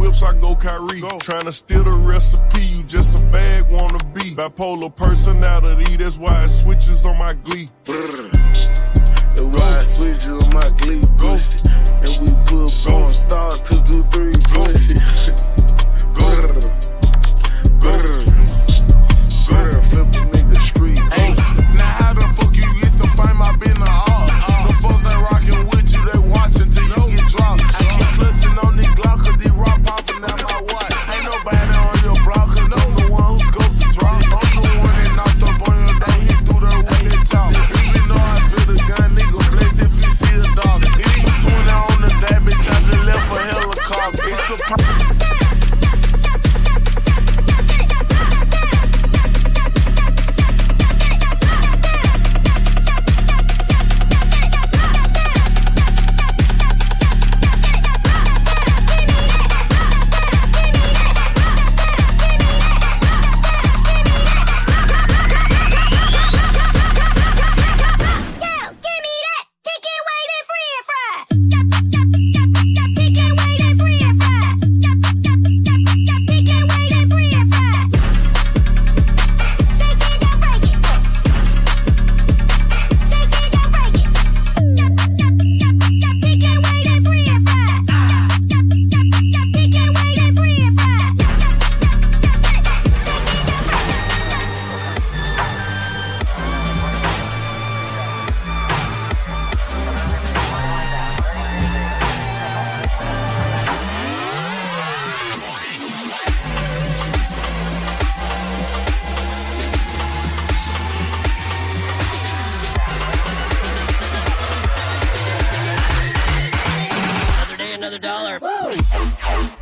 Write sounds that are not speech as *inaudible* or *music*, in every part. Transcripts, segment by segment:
whips, I go Kyrie. Go. Trying to steal the recipe, you just a bag wanna be. Bipolar personality, that's why it switches on my glee. That's why it switches on my glee. Pussy. And we put porn star two two three pussy. *laughs* Go. Go. Go. Go. Flip a nigga street. Hey, now how the fuck you get to find my hey, hey.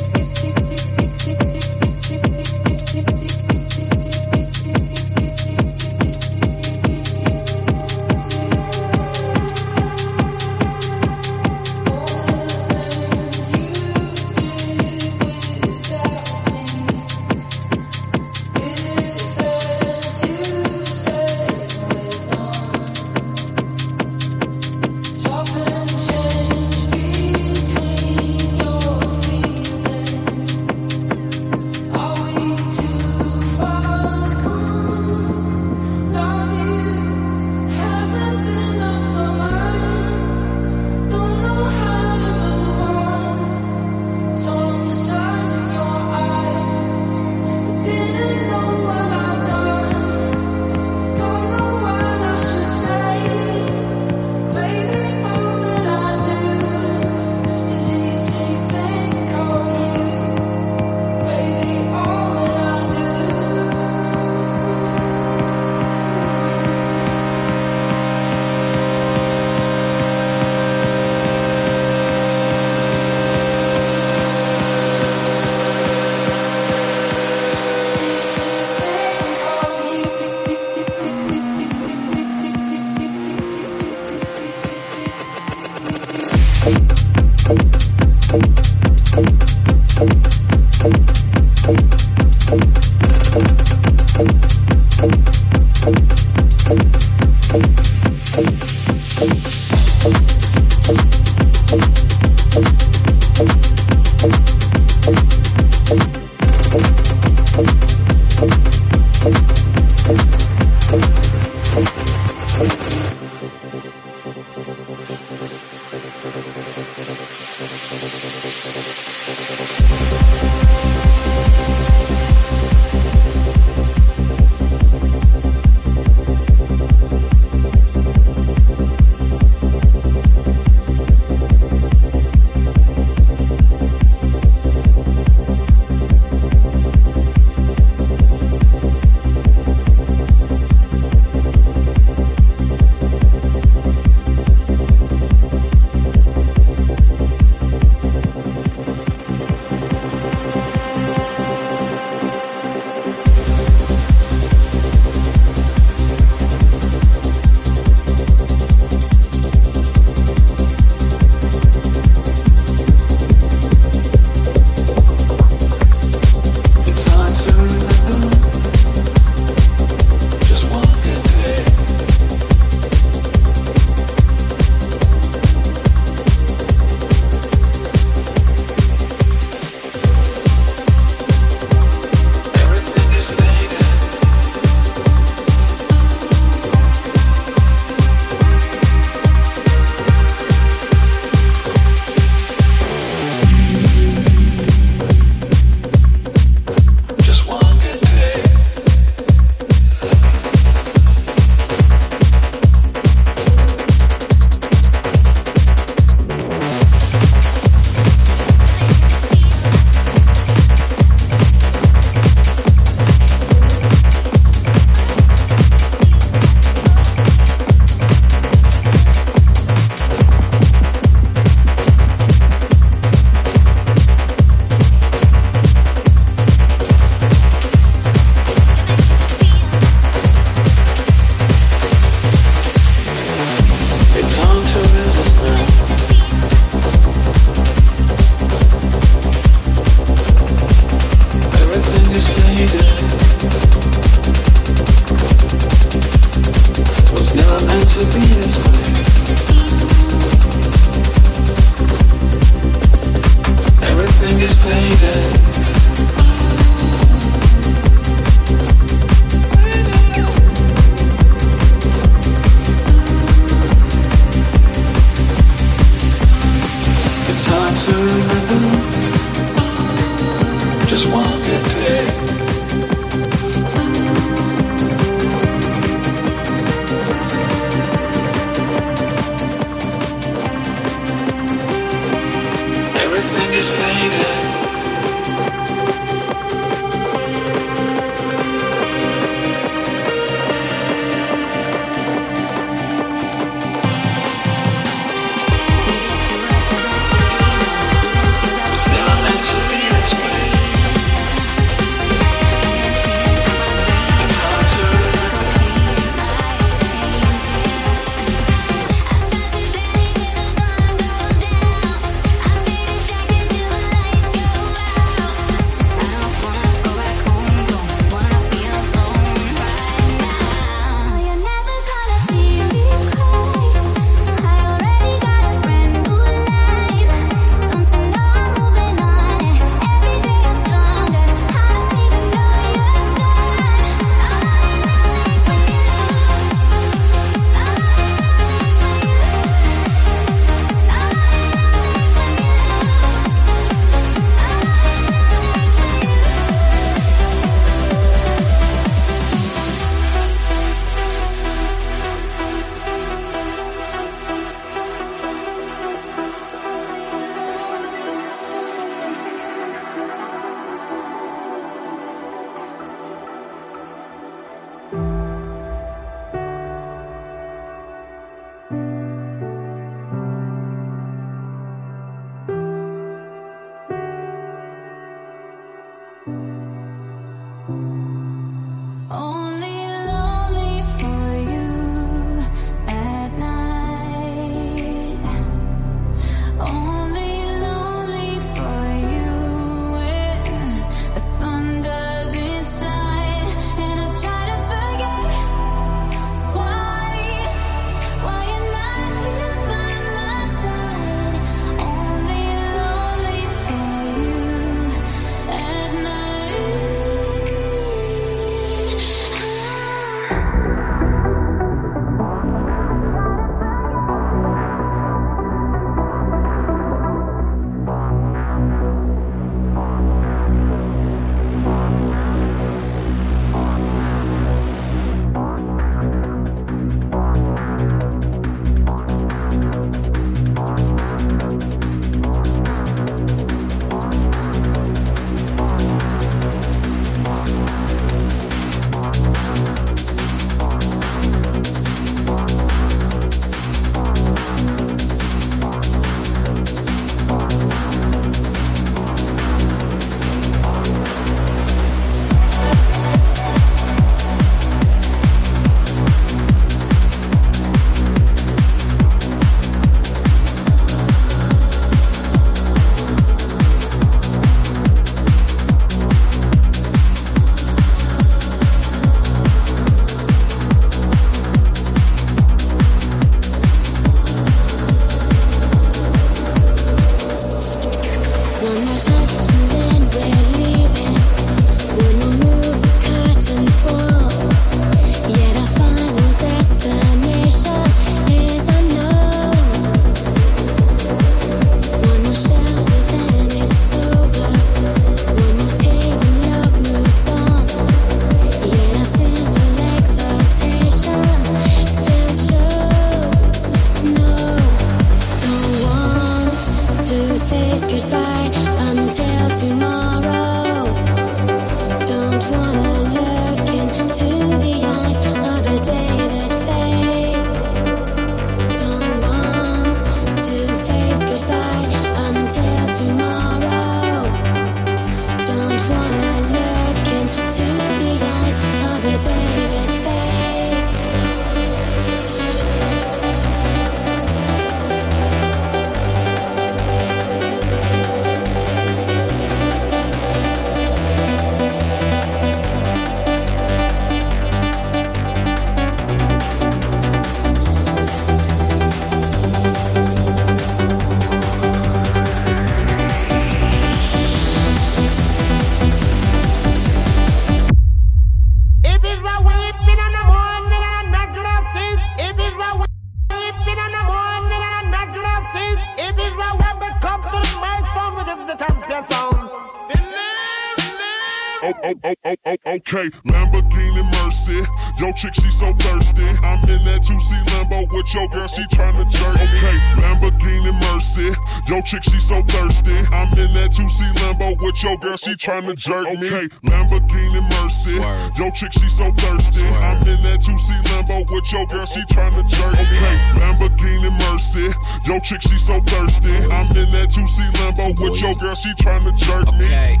Your girl, she tryna jerk. Okay, Lamborghini Mercy. Yo, chick, she so thirsty. I'm in that 2C Lambo with your girl, she tryna jerk me. Okay, Lamborghini Mercy. Yo, chick, she so thirsty. I'm in that 2C Lambo with your girl, she tryna jerk me. Okay, Lamborghini Mercy. Yo, chick, she so thirsty. I'm in that 2C Lambo with your girl, she tryna jerk me. Okay.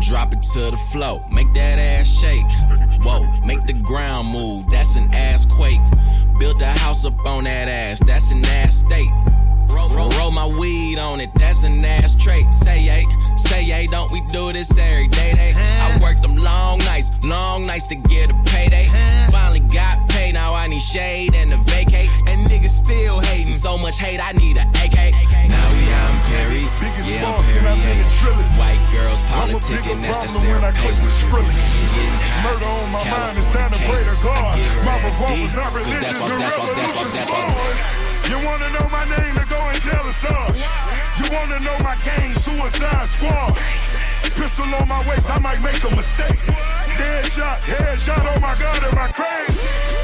Drop it to the floor, make that ass shake. Whoa, make the ground move, that's an ass quake. Build a house up on that ass, that's an ass state. Roll, roll, roll my weed on it, that's an ass trait. Say yay, say yay, don't we do this every day? Day. I worked them long nights, long nights to get a payday. Finally got paid, now I need shade and a vacate. And niggas still hating, so much hate, I need a AK. Now we out in Perry, Biggest yeah, boss and I'm in Perrier. the trillest. White girls I'm a bigger politicking, that's the problem when I Sarah click with Palin. Skrillex. Getting Murder on my mind, it's time to California pray to. God. I give her My that revolver's not religious, that's the what- that's what- that's what- revolution's that's what- born. You wanna know my name, to go and tell the uh. Sarge. You wanna know my gang, Suicide Squad. Pistol on my waist, I might make a mistake. Dead shot, head shot, oh my God, am I crazy?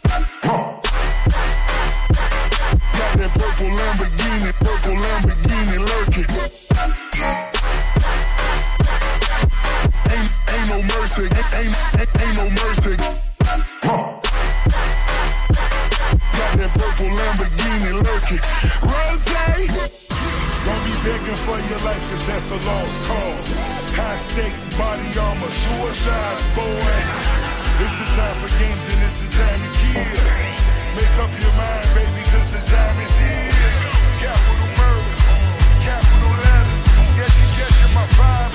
Purple Lamborghini, purple Lamborghini lurking. Ain't, ain't no mercy, ain't, ain't, ain't, no mercy. Huh. Got that purple Lamborghini lurking. Rose, don't be begging for your life, cause that's a lost cause. High stakes, body armor, suicide, boy. It's the time for games and it's the time to kill. Make up your mind, baby, cause the time is here. Capital murder, capital letters. Yeah, she catching my vibe,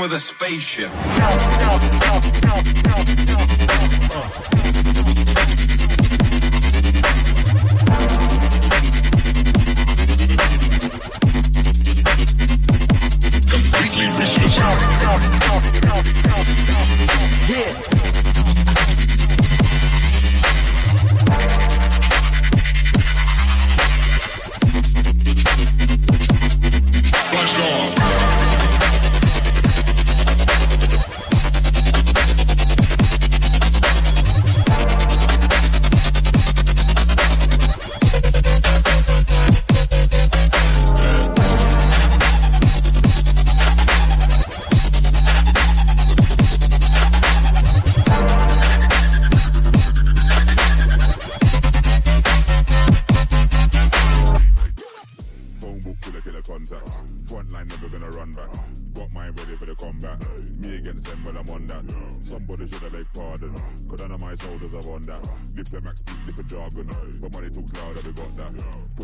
with a spaceship?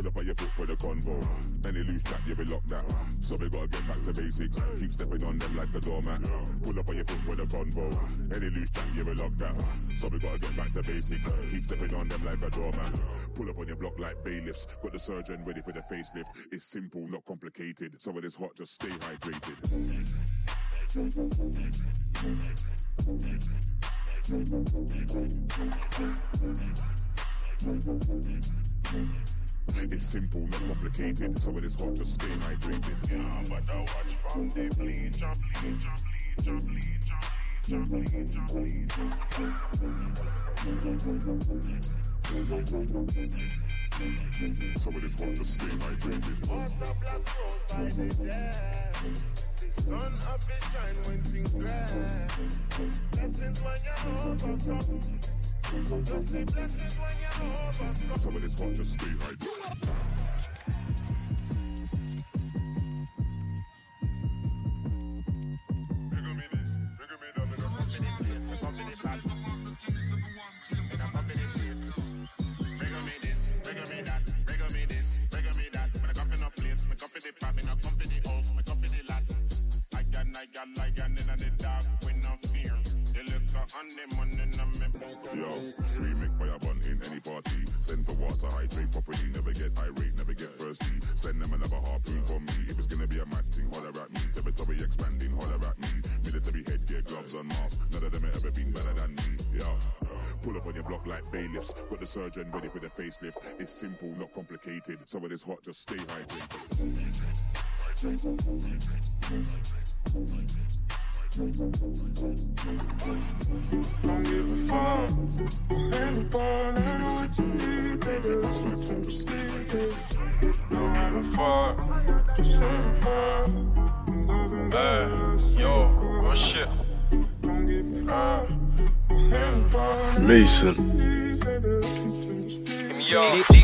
Pull up on your foot for the convo. Any loose trap, yeah, be locked that. So we gotta get back to basics. Keep stepping on them like a doormat. Pull up on your foot for the convo. Any loose trap, yeah, be locked that. So we gotta get back to basics. Keep stepping on them like a doormat. Pull up on your block like bailiffs. Got the surgeon ready for the facelift. It's simple, not complicated. So when it's hot, just stay hydrated. It's simple, not complicated. So it's hot, just stay hydrated. Yeah, but I watch from the bleach, I bleach, I bleach, I bleach, I bleach, I bleach, So when it's hot, just stay hydrated. A black rose by the dam. The sun of it shine when things grand. Blessings when you overcome. Just say blessings when you overcome. So when it's hot, just stay hydrated. Yo, we make fire bun in any party. Send for water, hydrate properly. Never get irate, never get thirsty. Send them another harpoon for me. If it's gonna be a mad thing, holler at me. Territory expanding, holler at me. Military headgear, gloves and mask. None of them have ever been better than me. Yo, pull up on your block like bailiffs. Got the surgeon ready for the facelift. It's simple, not complicated. So when it's hot, just stay hydrated. Don't give a fuck. Anybody what you need, baby, that's what you need. Don't give a fuck. Just say hi. Loving Hey, yo, oh shit. Don't give a fuck. Anybody Mason.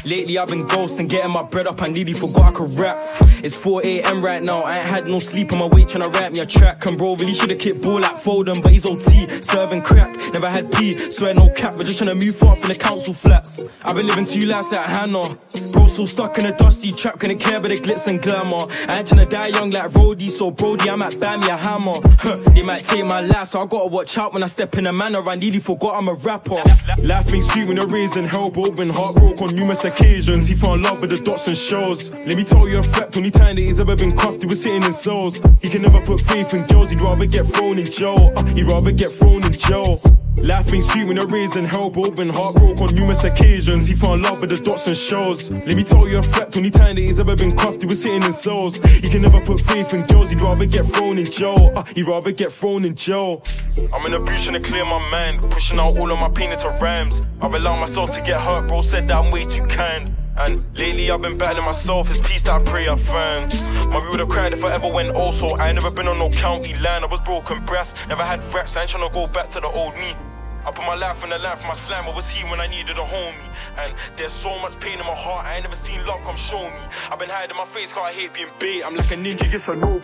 Lately I've been ghosting, getting my bread up. I nearly forgot I could rap. It's 4 a.m. right now. I ain't had no sleep on my way trying to rap me a track. And bro, really should've kicked ball like Foden, but he's OT, serving crack. Never had P, swear no cap. We're just trying to move far from the council flats. I've been living two lives like Hannah. Bro, so stuck in a dusty trap, couldn't care about the glitz and glamour. I ain't trying to die young like Roddy, so Brody, I might buy me a hammer. Huh, they might take my life, so I gotta watch out when I step in a manner. I nearly forgot I'm a rapper. Life ain't sweet when you're raising hell, bro. Been heartbroken numerous occasions. He fell in love with the dots and shows. Let me tell you a fact, only time that he's ever been cuffed, he was sitting in cells. He can never put faith in girls, he'd rather get thrown in jail. Uh, he'd rather get thrown in jail. Life ain't sweet when you're raising hell, bro. Been heartbroken on numerous occasions. He found love with the dots and shows. Let me tell you a fact, only time that he's ever been cuffed, he was sitting in cells. He can never put faith in girls, he'd rather get thrown in jail. Uh, he'd rather get thrown in jail. I'm in a booth trying to clear my mind, pushing out all of my pain into rhymes. I've allowed myself to get hurt, bro. Said that I'm way too kind. And lately I've been battling myself, it's peace that I pray I find. Mommy would've cried if I ever went also. I ain't never been on no county line, I was broken brass, never had racks, I ain't tryna go back to the old me. I put my life in the line for my slam, I was here when I needed a homie. And there's so much pain in my heart, I ain't never seen love come show me. I've been hiding my face cause I hate being bait, I'm like a ninja, yes I know.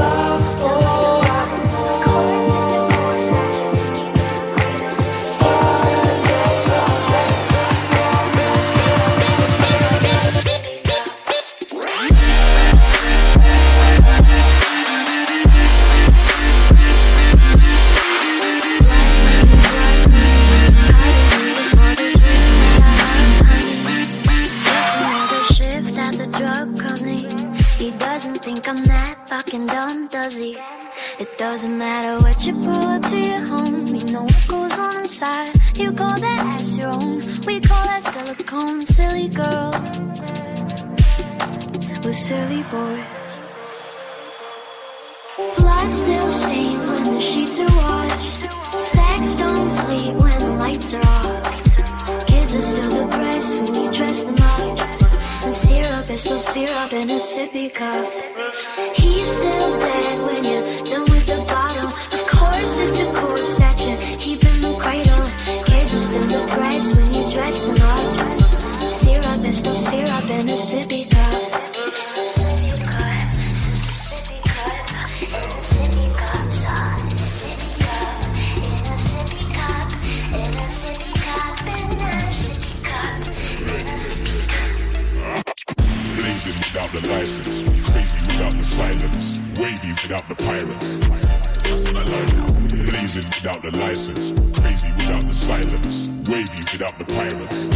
Of a boys. Blood still stains when the sheets are washed. Sex don't sleep when the lights are off. Kids are still depressed when you dress them up. And syrup is still syrup in a sippy cup. He's still dead when you're done with pirates. That's what I. Blazing without the license, crazy without the silence, wavy without the pirates.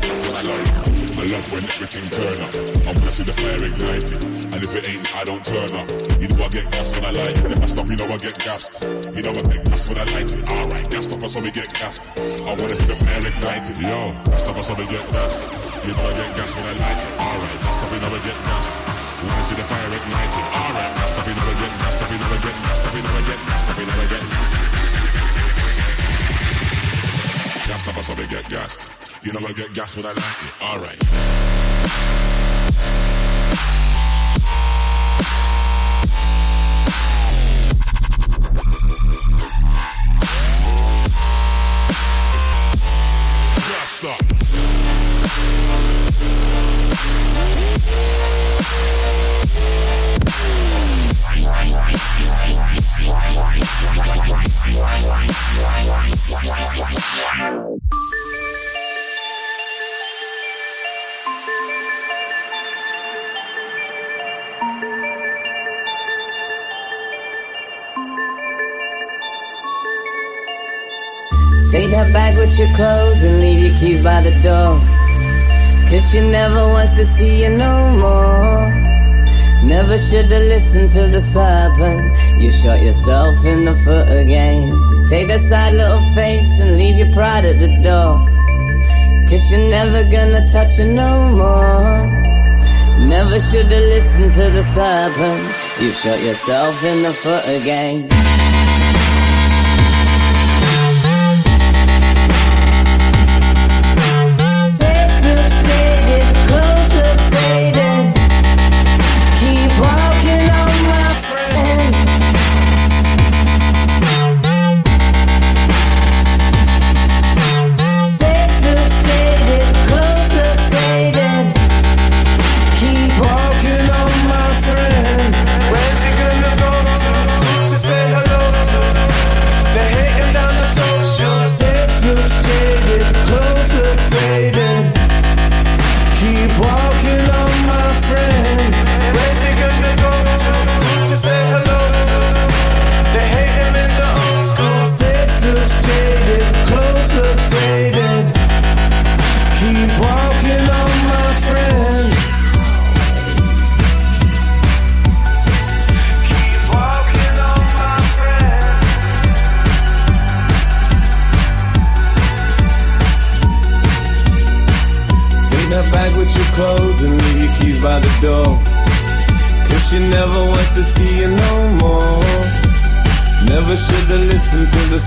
That's what I. I love when everything turn up. I'm gonna see the fire ignited, and if it ain't, I don't turn up. You know I get gassed when I light it. If I stop, you know I get gassed. You know I get gassed when I light it. Alright, gassed up, I saw me get gassed. I wanna see the fire ignited. Yo, gassed up, I saw me get gassed. You know I get gassed when I light it. Alright, gassed up, you know I get gassed. Wanna see the fire ignited. I get gassed when I like it. Alright. Your clothes and leave your keys by the door. Cause she never wants to see you no more. Never should've listened to the serpent. You shot yourself in the foot again. Take that sad little face and leave your pride at the door. Cause you're never gonna touch her no more. Never should've listened to the serpent. You shot yourself in the foot again.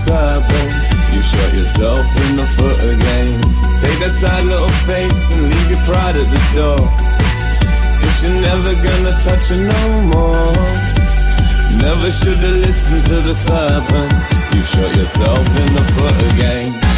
Serpent. You shot yourself in the foot again. Take that sad little face and leave your pride at the door. Cause you're never gonna touch her no more. Never should've listened to the serpent. You shot yourself in the foot again.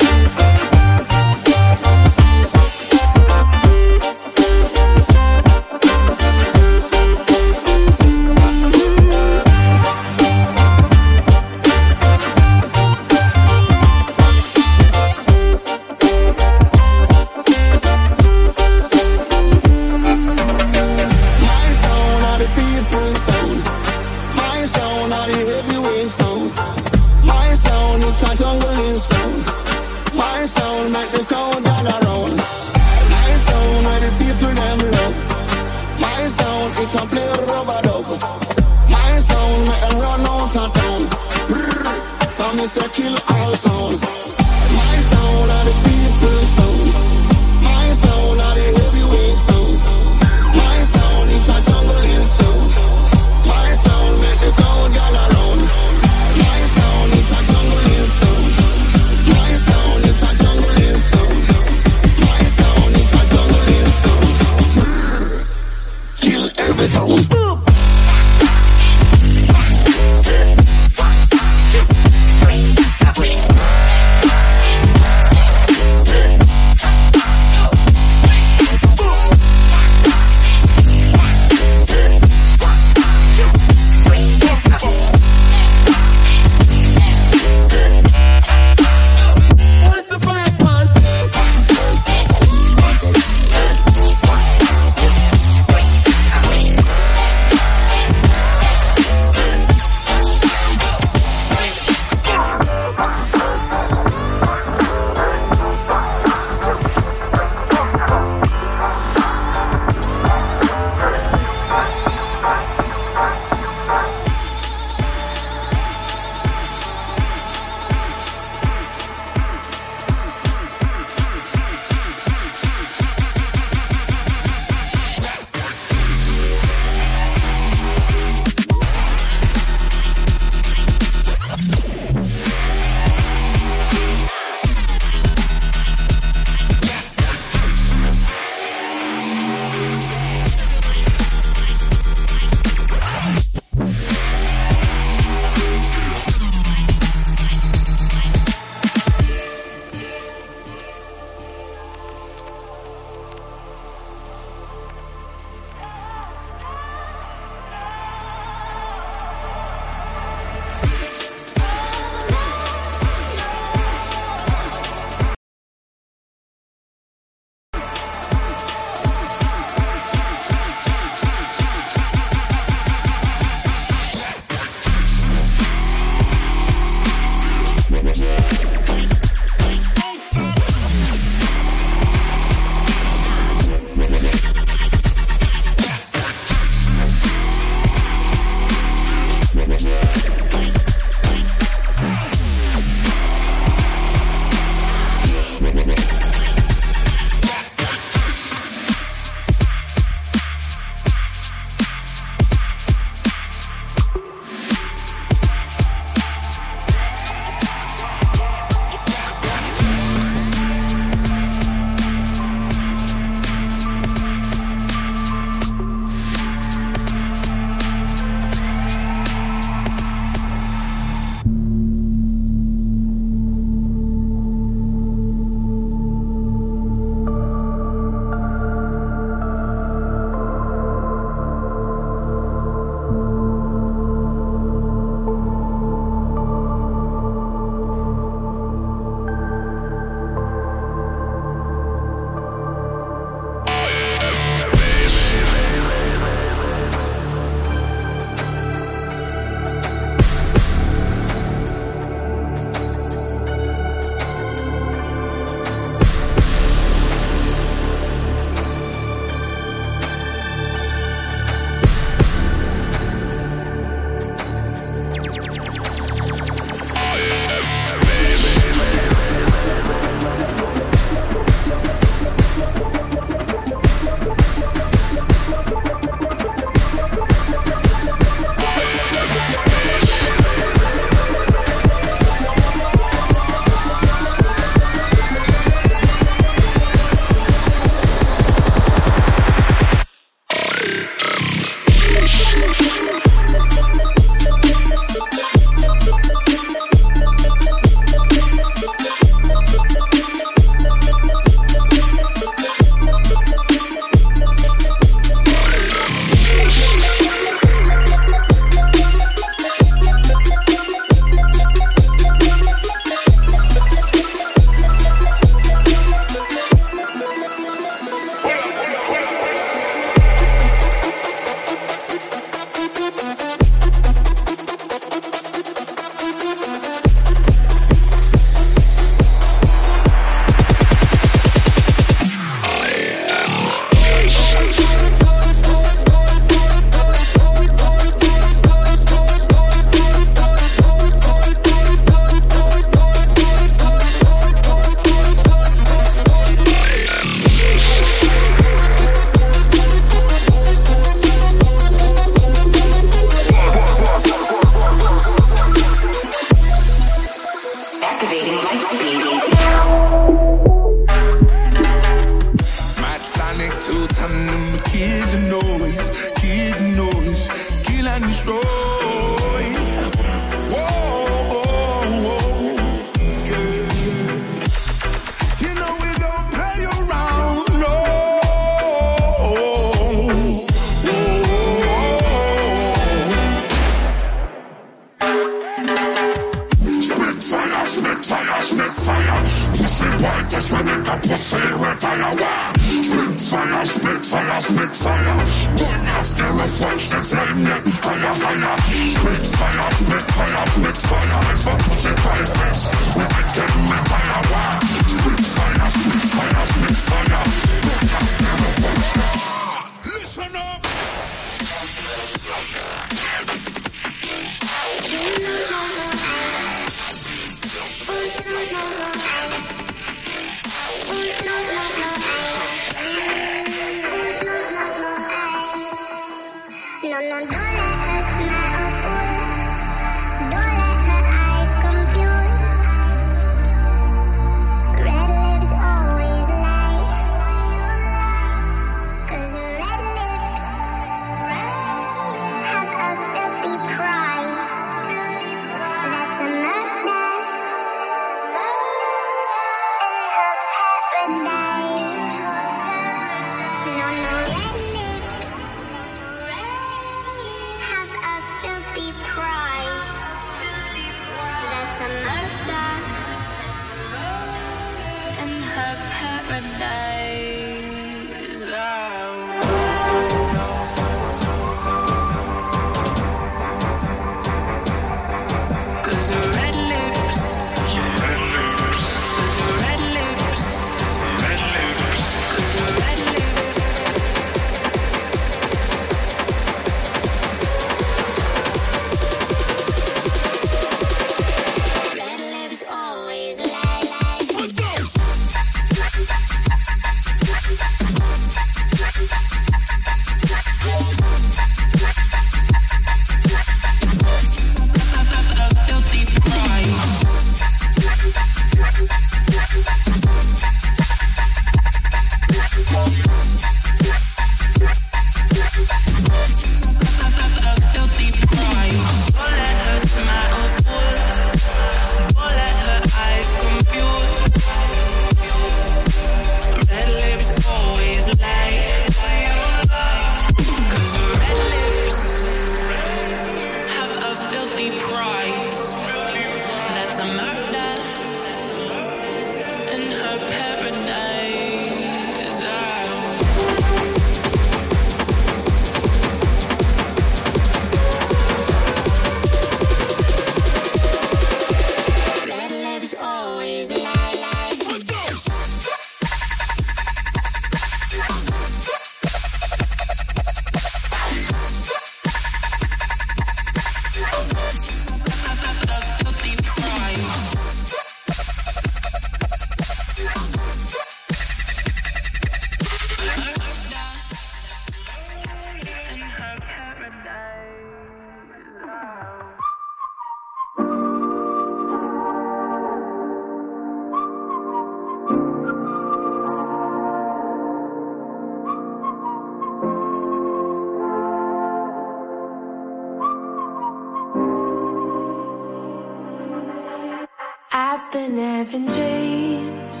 Been having dreams,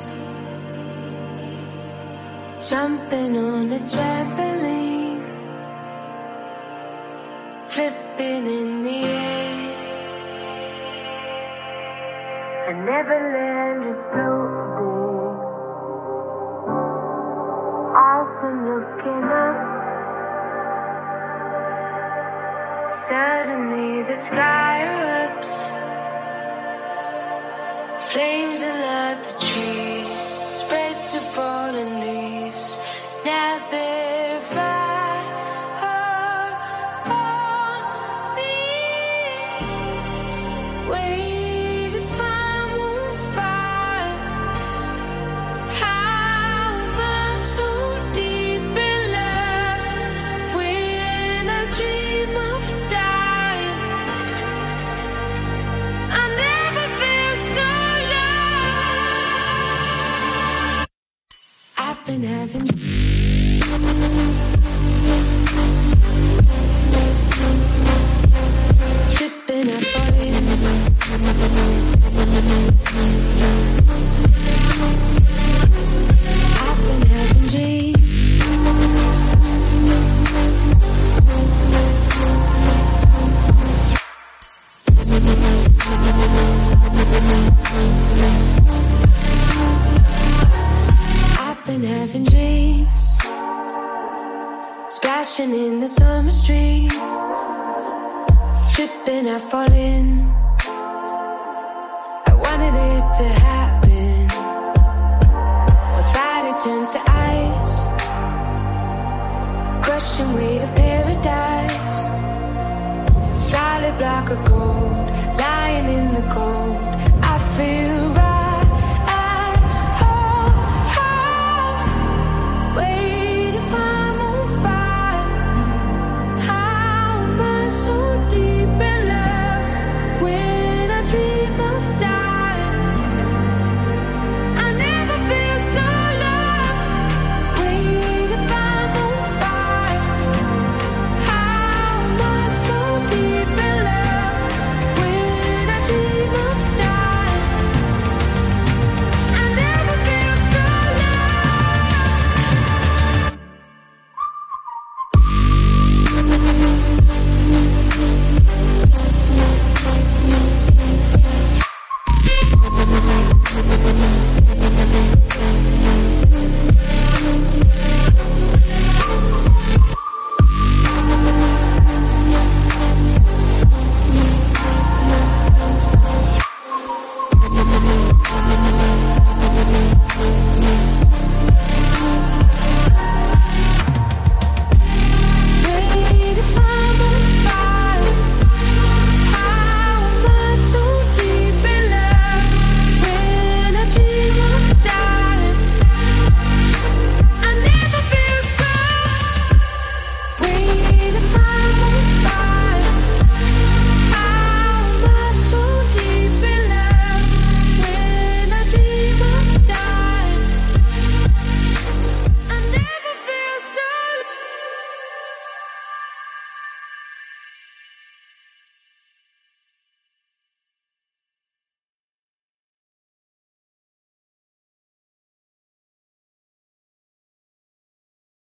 jumping on a trampoline, Crushing weight of paradise. Solid block of gold. Lying in the cold. I feel